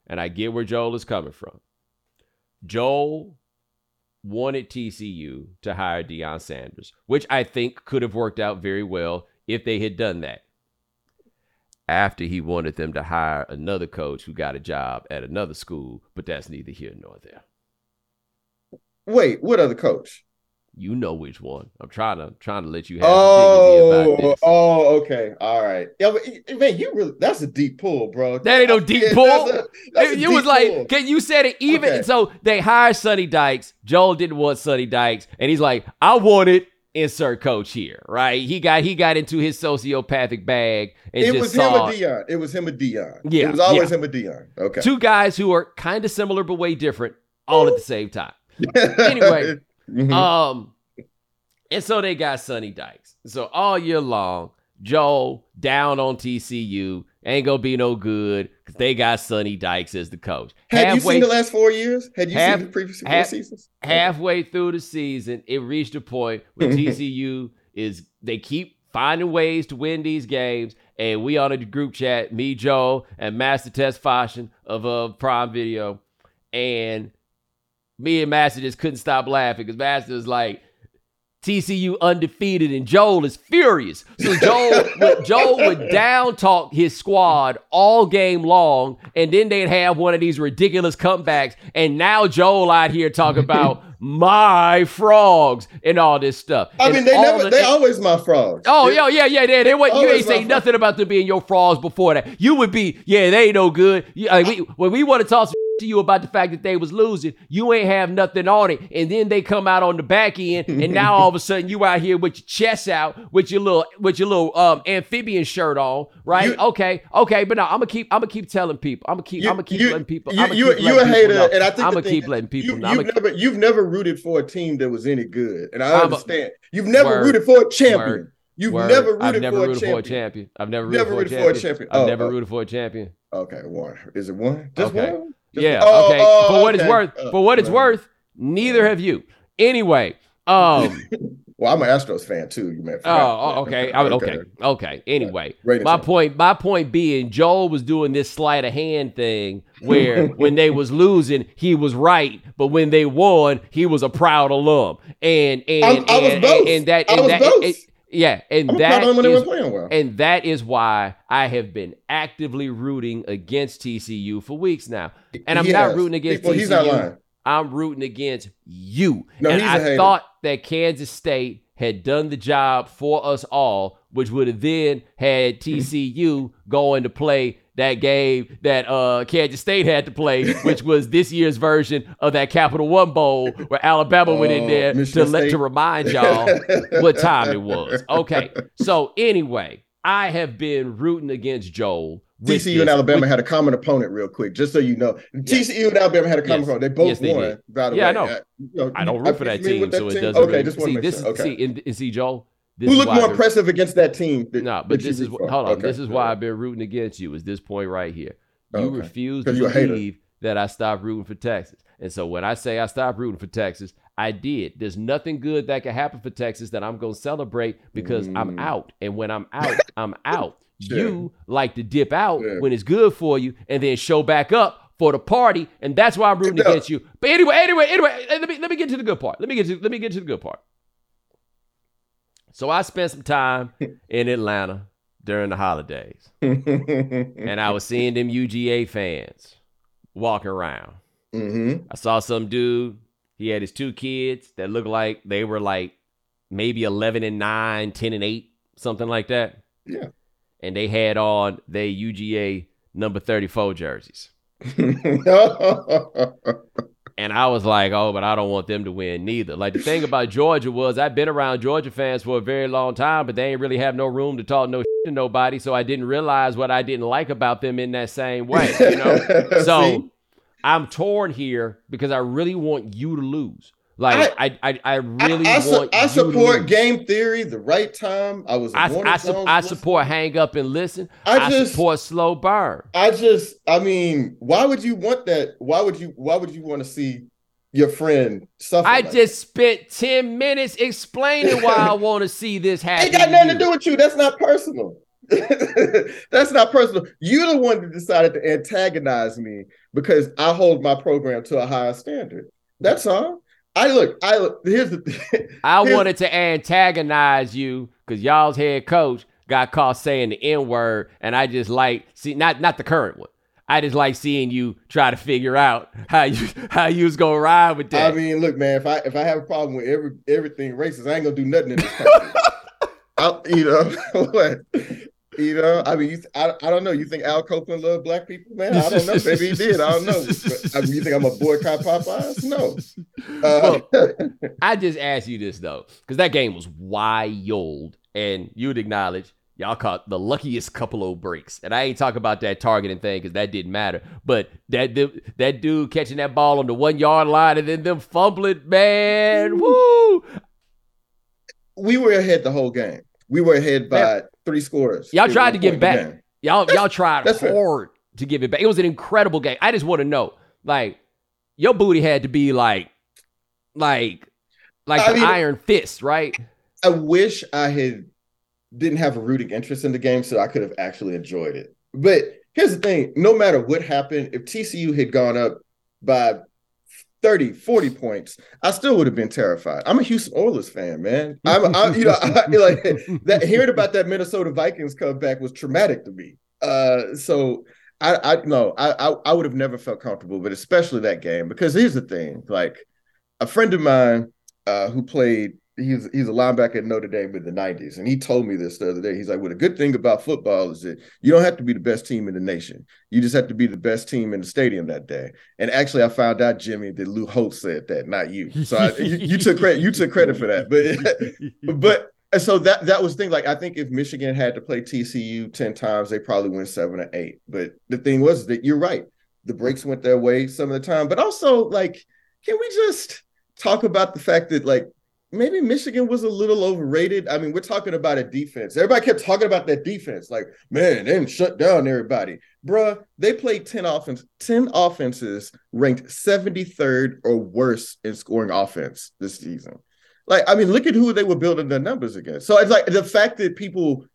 And I get where Joel is coming from. Joel wanted TCU to hire Deion Sanders, which I think could have worked out very well if they had done that. After he wanted them to hire another coach who got a job at another school, but that's neither here nor there. Wait, what other coach? You know which one. I'm trying to trying to let you have Oh, oh, okay, all right. Yeah, but eh, man, you really that's a deep pull, bro. That ain't no deep Yeah, pull. that's a- that's a it, it was like, pull. can you said it even Okay. so they hired Sonny Dykes. Joel didn't want Sonny Dykes, and he's like, I wanted insert coach here, right? He got he got into his sociopathic bag and it was saw him or Deion. It was him or Deion. Yeah, it was always yeah. him or Deion. Okay. two guys who are kind of similar but way different, all at the same time. Anyway, Mhm. Um, and so they got Sonny Dykes. So all year long, Joel down on TCU ain't gonna be no good because they got Sonny Dykes as the coach. had you seen the last four years? Had you half- seen the previous four half- seasons? halfway through the season, it reached a point where TCU is they keep finding ways to win these games. And we on a group chat, me, Joe, and Master Tesfatsion of uh, Prime Video, and me and Master just couldn't stop laughing because Master was like, TCU undefeated, and Joel is furious. So Joel, would, Joel would down talk his squad all game long, and then they'd have one of these ridiculous comebacks. And now Joel out here talking about my frogs and all this stuff. I And mean, they never. the- They always my frogs. Oh, yeah, yeah, yeah. They, they, what, you ain't say nothing about them being your frogs before that. You would be, yeah, they ain't no good. You, like, we, when we want to talk some to you about the fact that they was losing, you ain't have nothing on it. And then they come out on the back end, and now all of a sudden you out here with your chest out, with your little, with your little um amphibian shirt on, right? You- okay, okay. But no, I'm gonna keep, I'm gonna keep telling people. I'm gonna keep, You- I'm gonna keep you- letting people. You, you, keep you a hater, know. and I think I'm gonna keep letting people You, know. You've never, you've never rooted for a team that was any good, and I I'm a- understand. you've never Word. rooted for a champion. Word. You've Word. never rooted, I've never for, rooted a for a champion. I've never Never rooted, rooted for, for a a champion. I've Oh, never oh. rooted for a champion. Okay, one. Is it one? Just Okay. one? Just Yeah. Oh, okay. oh, for what it's worth, Uh, for what it's right. worth, neither have you. Anyway, um. Well, I'm an Astros fan too. You may have oh, oh, okay. I would- okay. Okay. Anyway, Ratings my point. My point being, Joel was doing this sleight of hand thing where when they was losing, he was right, but when they won, he was a proud alum. And and I- I was and, both. and, and that I and was that both. it- yeah, and I'm that proud of them when they is- playing well. and that is why I have been actively rooting against TCU for weeks now. And I'm He not has. rooting against Well, TCU. he's not lying. I'm rooting against you. No, and I thought that Kansas State had done the job for us all, which would have then had TCU going to play that game that uh, Kansas State had to play, which was this year's version of that Capital One Bowl where Alabama went in Oh, there to Michigan let State. to remind y'all what time it was. Okay. So anyway, I have been rooting against Joel. TCU and Alabama with- had a common opponent, real quick, just so you know. TCU and Alabama had a common Yes. opponent. They both Yes, they won. did. By the Yeah, I way, know. Uh, you know, I don't root for that team, that so it team? doesn't. Okay, really, just see to make this. sure. Okay. See, and, and see, Joel. Who looked more impressive against that team? That, No, but this is hold on. Okay. This is why I've been rooting against you. Is this point right here? You Okay. refuse to 'Cause you a hater. believe that I stopped rooting for Texas, and so when I say I stopped rooting for Texas, I did. There's nothing good that can happen for Texas that I'm gonna celebrate because I'm Mm. out, and when I'm out, I'm out. Sure. You like to dip out when it's good for you, and then show back up for the party, and that's why I'm rooting No. against you. But anyway, anyway, anyway, let me let me get to the good part. Let me get to let me get to the good part. So I spent some time in Atlanta during the holidays, and I was seeing them UGA fans walking around. hmm I saw some dude. He had his two kids that looked like they were like maybe 11 and 9, 10 and 8, something like that. Yeah. And they had on their UGA number 34 jerseys. And I was like, oh, but I don't want them to win neither. Like the thing about Georgia was I've been around Georgia fans for a very long time, but they ain't really have no room to talk no shit to nobody. So I didn't realize what I didn't like about them in that same way. You know? So? I'm torn here because I really want you to lose. Like I, I, I really I, I. I support game theory, the right time. I was. I, I, su- I support hang up and listen. I, just, support slow burn. I just, I mean, why would you want that? Why would you? Why would you want to see your friend suffer? I like just spent ten minutes explaining why I want to see this happen. Ain't got nothing to do with you. That's not personal. That's not personal. You're the one that decided to antagonize me because I hold my program to a higher standard. That's all. I look, I look, here's the thing. I wanted to antagonize you because y'all's head coach got caught saying the N-word, and I just like see not not the current one. I just like seeing you try to figure out how you how you was gonna ride with that. I mean, look, man, if I if I have a problem with every everything racist, I ain't gonna do nothing in this country. I, you know what? You know, I mean, you, I, I don't know. You think Al Copeland loved black people, man? I don't know. Maybe he did. I don't know. But, I mean, you think I'm a boycott Popeyes? No. Uh, well, I just ask you this though, because that game was wild, and you would acknowledge y'all caught the luckiest couple of breaks. And I ain't talking about that targeting thing because that didn't matter. But that that dude catching that ball on the one yard line and then them fumbling, man, woo! We were ahead the whole game. We were ahead by three scores. Y'all tried to give back. Y'all y'all tried hard fair. to give it back. It was an incredible game. I just want to know, like, your booty had to be like, like, like I the mean, iron fist, right? I wish I had didn't have a rooting interest in the game, so I could have actually enjoyed it. But here's the thing: no matter what happened, if TCU had gone up by 30, 40 points, I still would have been terrified. I'm a Houston Oilers fan, man. I'm, I, you know, I, like that. Hearing about that Minnesota Vikings comeback was traumatic to me. Uh, so I, I no, I, I, I would have never felt comfortable, but especially that game because here's the thing: like a friend of mine uh, who played he's he's a linebacker at Notre Dame in the 90s. And he told me this the other day. He's like, well, the good thing about football is that you don't have to be the best team in the nation. You just have to be the best team in the stadium that day. And actually, I found out, Jimmy, that Lou Holtz said that, not you. So I, you, took credit, you took credit for that. But but so that that was the thing. Like, I think if Michigan had to play TCU 10 times, they probably win seven or eight. But the thing was that you're right. The breaks went their way some of the time. But also, like, can we just talk about the fact that like maybe Michigan was a little overrated. I mean, we're talking about a defense. Everybody kept talking about that defense. Like, man, they didn't shut down everybody. Bruh, they played 10 offense, 10 offenses ranked 73rd or worse in scoring offense this season. Like, I mean, look at who they were building their numbers against. So it's like the fact that people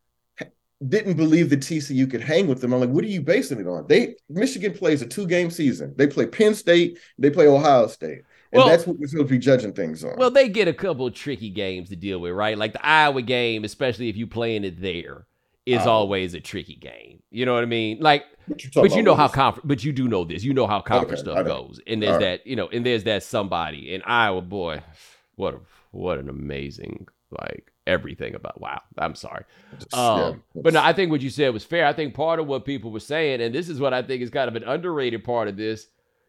didn't believe that TCU could hang with them. I'm like, what are you basing it on? They Michigan plays a two-game season. They play Penn State, they play Ohio State. And well, that's what we're supposed to be judging things on. Well, they get a couple of tricky games to deal with, right? Like the Iowa game, especially if you're playing it there, is always a tricky game. You know what I mean? Like, but you know how conference, but you do know this. You know how conference okay, stuff goes, and there's that, you know, and there's that somebody in Iowa. Boy, what a what an amazing like everything about. Wow, I'm sorry, um, yeah, but no, I think what you said was fair. I think part of what people were saying, and this is what I think is kind of an underrated part of this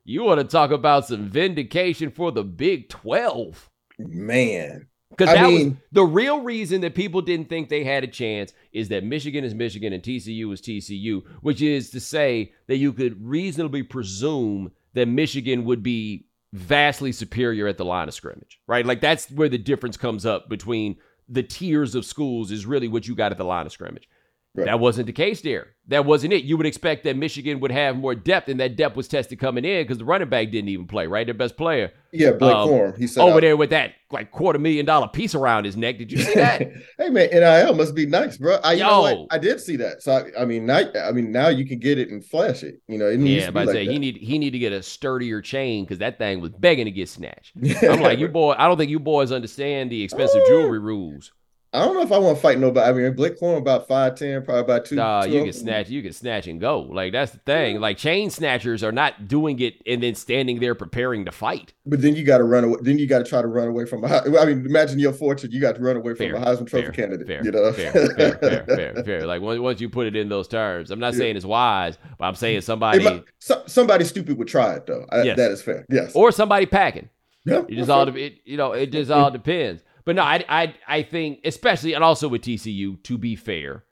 you want to talk about some vindication for the Big 12. Man. Because that mean, was the real reason that people didn't think they had a chance is that Michigan is Michigan and TCU is TCU, which is to say that you could reasonably presume that Michigan would be vastly superior at the line of scrimmage, right? Like that's where the difference comes up between the tiers of schools is really what you got at the line of scrimmage. Right. That wasn't the case there. That wasn't it. You would expect that Michigan would have more depth, and that depth was tested coming in because the running back didn't even play, right? Their best player. Yeah, Blake um, Corum. He said over out. there with that like quarter million dollar piece around his neck. Did you see that? hey man, NIL must be nice, bro. I, you Yo. know what? I did see that. So I, I, mean, now I mean now you can get it and flash it. You know, it yeah. But I like say that. he need he need to get a sturdier chain because that thing was begging to get snatched. I'm like, you boy, I don't think you boys understand the expensive jewelry rules. I don't know if I want to fight nobody. I mean, Blake Corum about five ten, probably about two. Nah, you oh can snatch, you can snatch and go. Like that's the thing. Like chain snatchers are not doing it and then standing there preparing to fight. But then you got to run away. Then you got to try to run away from. A, I mean, imagine your fortune. You got to run away from fair, a Heisman Trophy fair, candidate. Fair, you know, fair, fair, fair, fair, fair. Like once, once you put it in those terms, I'm not yeah. saying it's wise, but I'm saying somebody, might, so, somebody stupid would try it though. I, yes. That is fair. Yes, or somebody packing. Yeah, it just all it, you know. It just all depends. But no, I, I, I think, especially, and also with TCU, to be fair,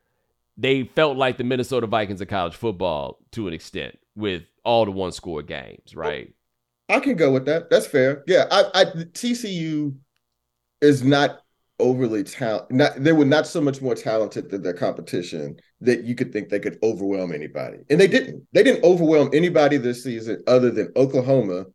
they felt like the Minnesota Vikings of college football to an extent with all the one score games, right? I can go with that. That's fair. Yeah, I, I TCU is not overly talented. Not they were not so much more talented than their competition that you could think they could overwhelm anybody, and they didn't. They didn't overwhelm anybody this season other than Oklahoma,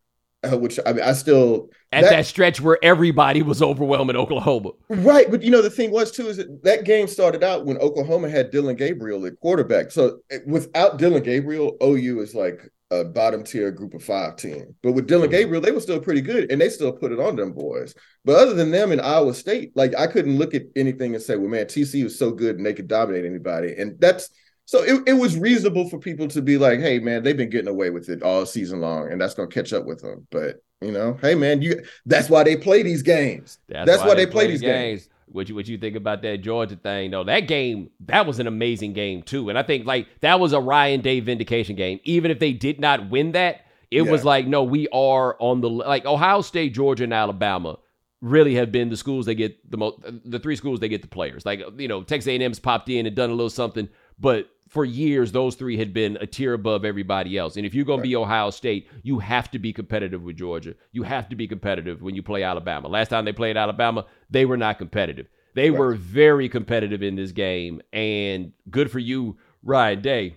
uh, which I mean, I still at that, that, stretch where everybody was overwhelmed overwhelming Oklahoma. Right, but you know the thing was too is that that game started out when Oklahoma had Dillon Gabriel at quarterback. So eh, without Dillon Gabriel, OU is like a bottom tier group of five team. But with Dillon mm-hmm. Gabriel, they were still pretty good and they still put it on them boys. But other than them in Iowa State, like I couldn't look at anything and say, well, man, TC was so good and they could dominate anybody. And that's so it, it was reasonable for people to be like, hey, man, they've been getting away with it all season long, and that's gonna catch up with them. But you know, hey man, you that's why they play these games. That's, that's why, why, they, play, play these games. games. What you what you think about that Georgia thing though? That game that was an amazing game too, and I think like that was a Ryan Day vindication game. Even if they did not win that, it yeah. was like no, we are on the like Ohio State, Georgia, and Alabama really have been the schools they get the most the three schools they get the players. Like you know Texas A&M's popped in and done a little something, but for years, those three had been a tier above everybody else. And if you're going right. to be Ohio State, you have to be competitive with Georgia. You have to be competitive when you play Alabama. Last time they played Alabama, they were not competitive. They right. were very competitive in this game. And good for you, Ryan Day.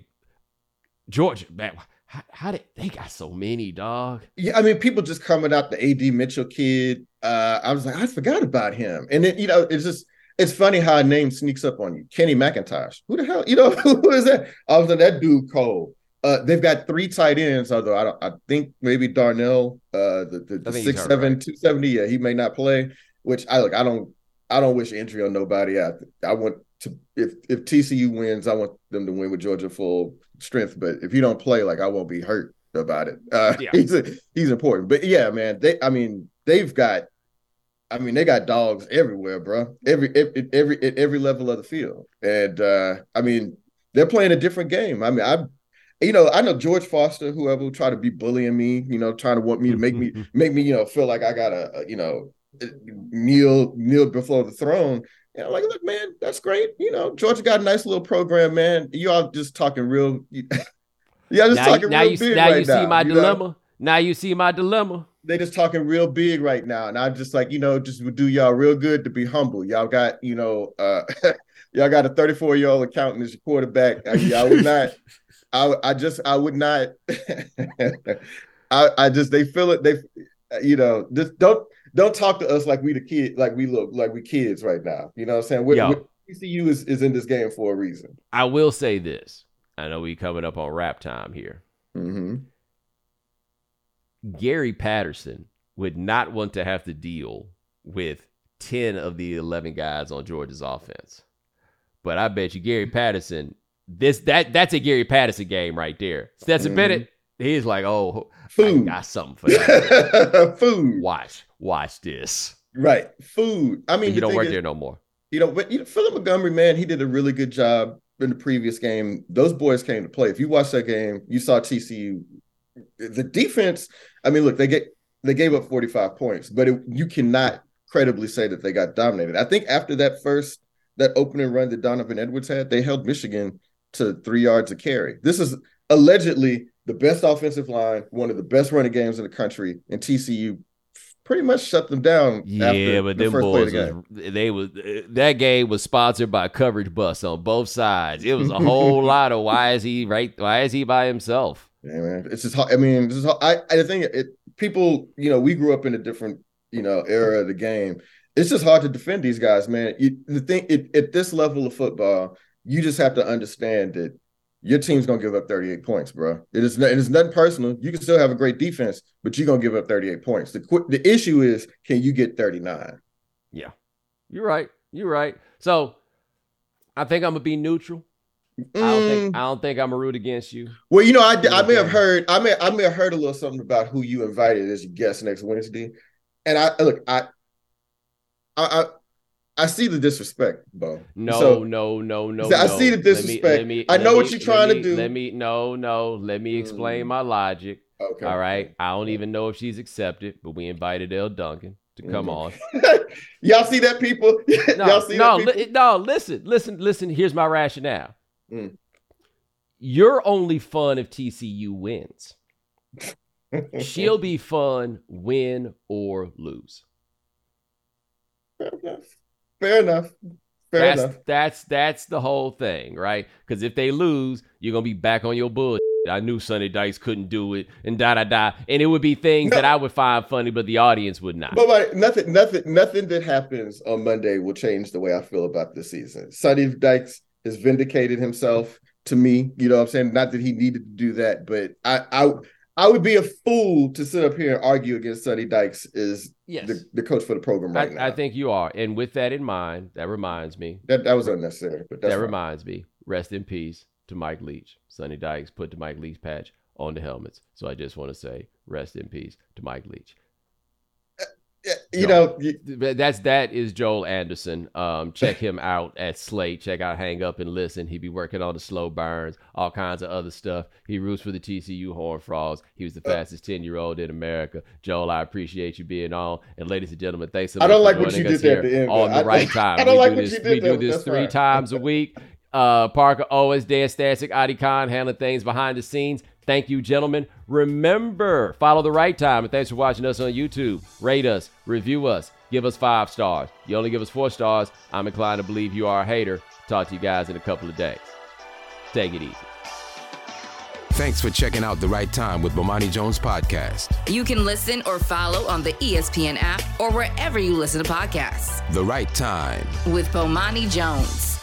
Georgia, man, how, how, did they got so many, dog? Yeah, I mean, people just coming out the AD Mitchell kid. Uh, I was like, I forgot about him. And then, you know, it's just it's funny how a name sneaks up on you. Kenny McIntosh. Who the hell? You know who is that? I was like, that dude cold. Uh, they've got three tight ends, although I don't. I think maybe Darnell, uh, the the, the six seven right. two seventy. Yeah, he may not play. Which I look. I don't. I don't wish injury on nobody. I I want to. If if TCU wins, I want them to win with Georgia full strength. But if you don't play, like I won't be hurt about it. Uh, yeah. he's a, he's important. But yeah, man. They. I mean, they've got I mean, they got dogs everywhere, bro. Every every every at every level of the field, and uh, I mean, they're playing a different game. I mean, I, you know, I know George Foster, whoever will try to be bullying me, you know, trying to want me to make me make me, you know, feel like I gotta, you know, kneel kneel before the throne. And I'm like, look, man, that's great. You know, Georgia got a nice little program, man. You all just talking real. yeah, just now, talking now real you, big now right you see my dilemma. Know? Now you see my dilemma they just talking real big right now, and I'm just like, you know, just would do y'all real good to be humble. Y'all got, you know, uh, y'all got a 34 year old accountant as your quarterback. I, I would not. I I just I would not. I I just they feel it. They, you know, just don't don't talk to us like we the kid, like we look like we kids right now. You know what I'm saying? We're, Yo, TCU is is in this game for a reason. I will say this. I know we coming up on rap time here. Mm-hmm Gary Patterson would not want to have to deal with 10 of the 11 guys on Georgia's offense. But I bet you Gary Patterson, this that that's a Gary Patterson game right there. Stetson mm-hmm. Bennett, he's like, oh, food. I got something for that. food. Watch, watch this. Right, food. I mean, you don't work is, there no more. You know, but you know, Philip Montgomery, man, he did a really good job in the previous game. Those boys came to play. If you watch that game, you saw TCU the defense, I mean, look, they get they gave up 45 points, but it, you cannot credibly say that they got dominated. I think after that first that opening run that Donovan Edwards had, they held Michigan to three yards a carry. This is allegedly the best offensive line, one of the best running games in the country, and TCU pretty much shut them down. Yeah, but the them boys, was, they was uh, that game was sponsored by Coverage Bus on both sides. It was a whole lot of why is he right? Why is he by himself? Yeah, man. It's just. I mean, this is. I. I think it. People. You know, we grew up in a different. You know, era of the game. It's just hard to defend these guys, man. You, the thing it, at this level of football, you just have to understand that your team's gonna give up 38 points, bro. It is. It is nothing personal. You can still have a great defense, but you're gonna give up 38 points. The qu- the issue is, can you get 39? Yeah, you're right. You're right. So, I think I'm gonna be neutral. Mm. I don't think mm. I don't think I'm a root against you. Well, you know, I, I may have heard I may I may have heard a little something about who you invited as your guest next Wednesday, and I look I I I, I see the disrespect, Bo. No, so, no, no, no. I see the disrespect. Let me, let me, I know what you're trying me, to do. Let me no, no. Let me explain mm. my logic. Okay. All right. I don't even know if she's accepted, but we invited Elle Duncan to come mm-hmm. on. Y'all see that, people? no, Y'all see no, that, people? Li- no. Listen, listen, listen. Here's my rationale. Mm. You're only fun if TCU wins. She'll be fun, win or lose. Fair enough. Fair enough. Fair that's enough. that's that's the whole thing, right? Because if they lose, you're gonna be back on your bull. I knew Sonny Dykes couldn't do it, and da da da. And it would be things No. that I would find funny, but the audience would not. But like nothing, nothing, nothing that happens on Monday will change the way I feel about the season. Sonny Dykes has vindicated himself to me. You know what I'm saying? Not that he needed to do that, but I I I would be a fool to sit up here and argue against Sonny Dykes is yes, the, the coach for the program right now. I, I think you are. And with that in mind, that reminds me. that that was unnecessary, but that's that fine. reminds me. Rest in peace to Mike Leach. Sonny Dykes put the Mike Leach patch on the helmets. So I just want to say, rest in peace to Mike Leach. You know, That's that is Joel Anderson. Um, check him out at Slate. Check out Hang Up and Listen. He be working on the slow burns, all kinds of other stuff. He roots for the TCU Horn Frogs. He was the Uh, fastest ten year old in America. Joel, I appreciate you being on. And ladies and gentlemen, thanks so much I don't like what you did there at the end, on the I- right time. I don't we like do what this, you did we do this that's three fine. times a week. Uh, Parker always Dan Stasic, Adi Khan handling things behind the scenes. Thank you, gentlemen. Remember, follow the right time. And thanks for watching us on YouTube. Rate us, review us, give us five stars. You only give us four stars. I'm inclined to believe you are a hater. Talk to you guys in a couple of days. Take it easy. Thanks for checking out The Right Time with Bomani Jones Podcast. You can listen or follow on the ESPN app or wherever you listen to podcasts The Right Time. with Bomani Jones.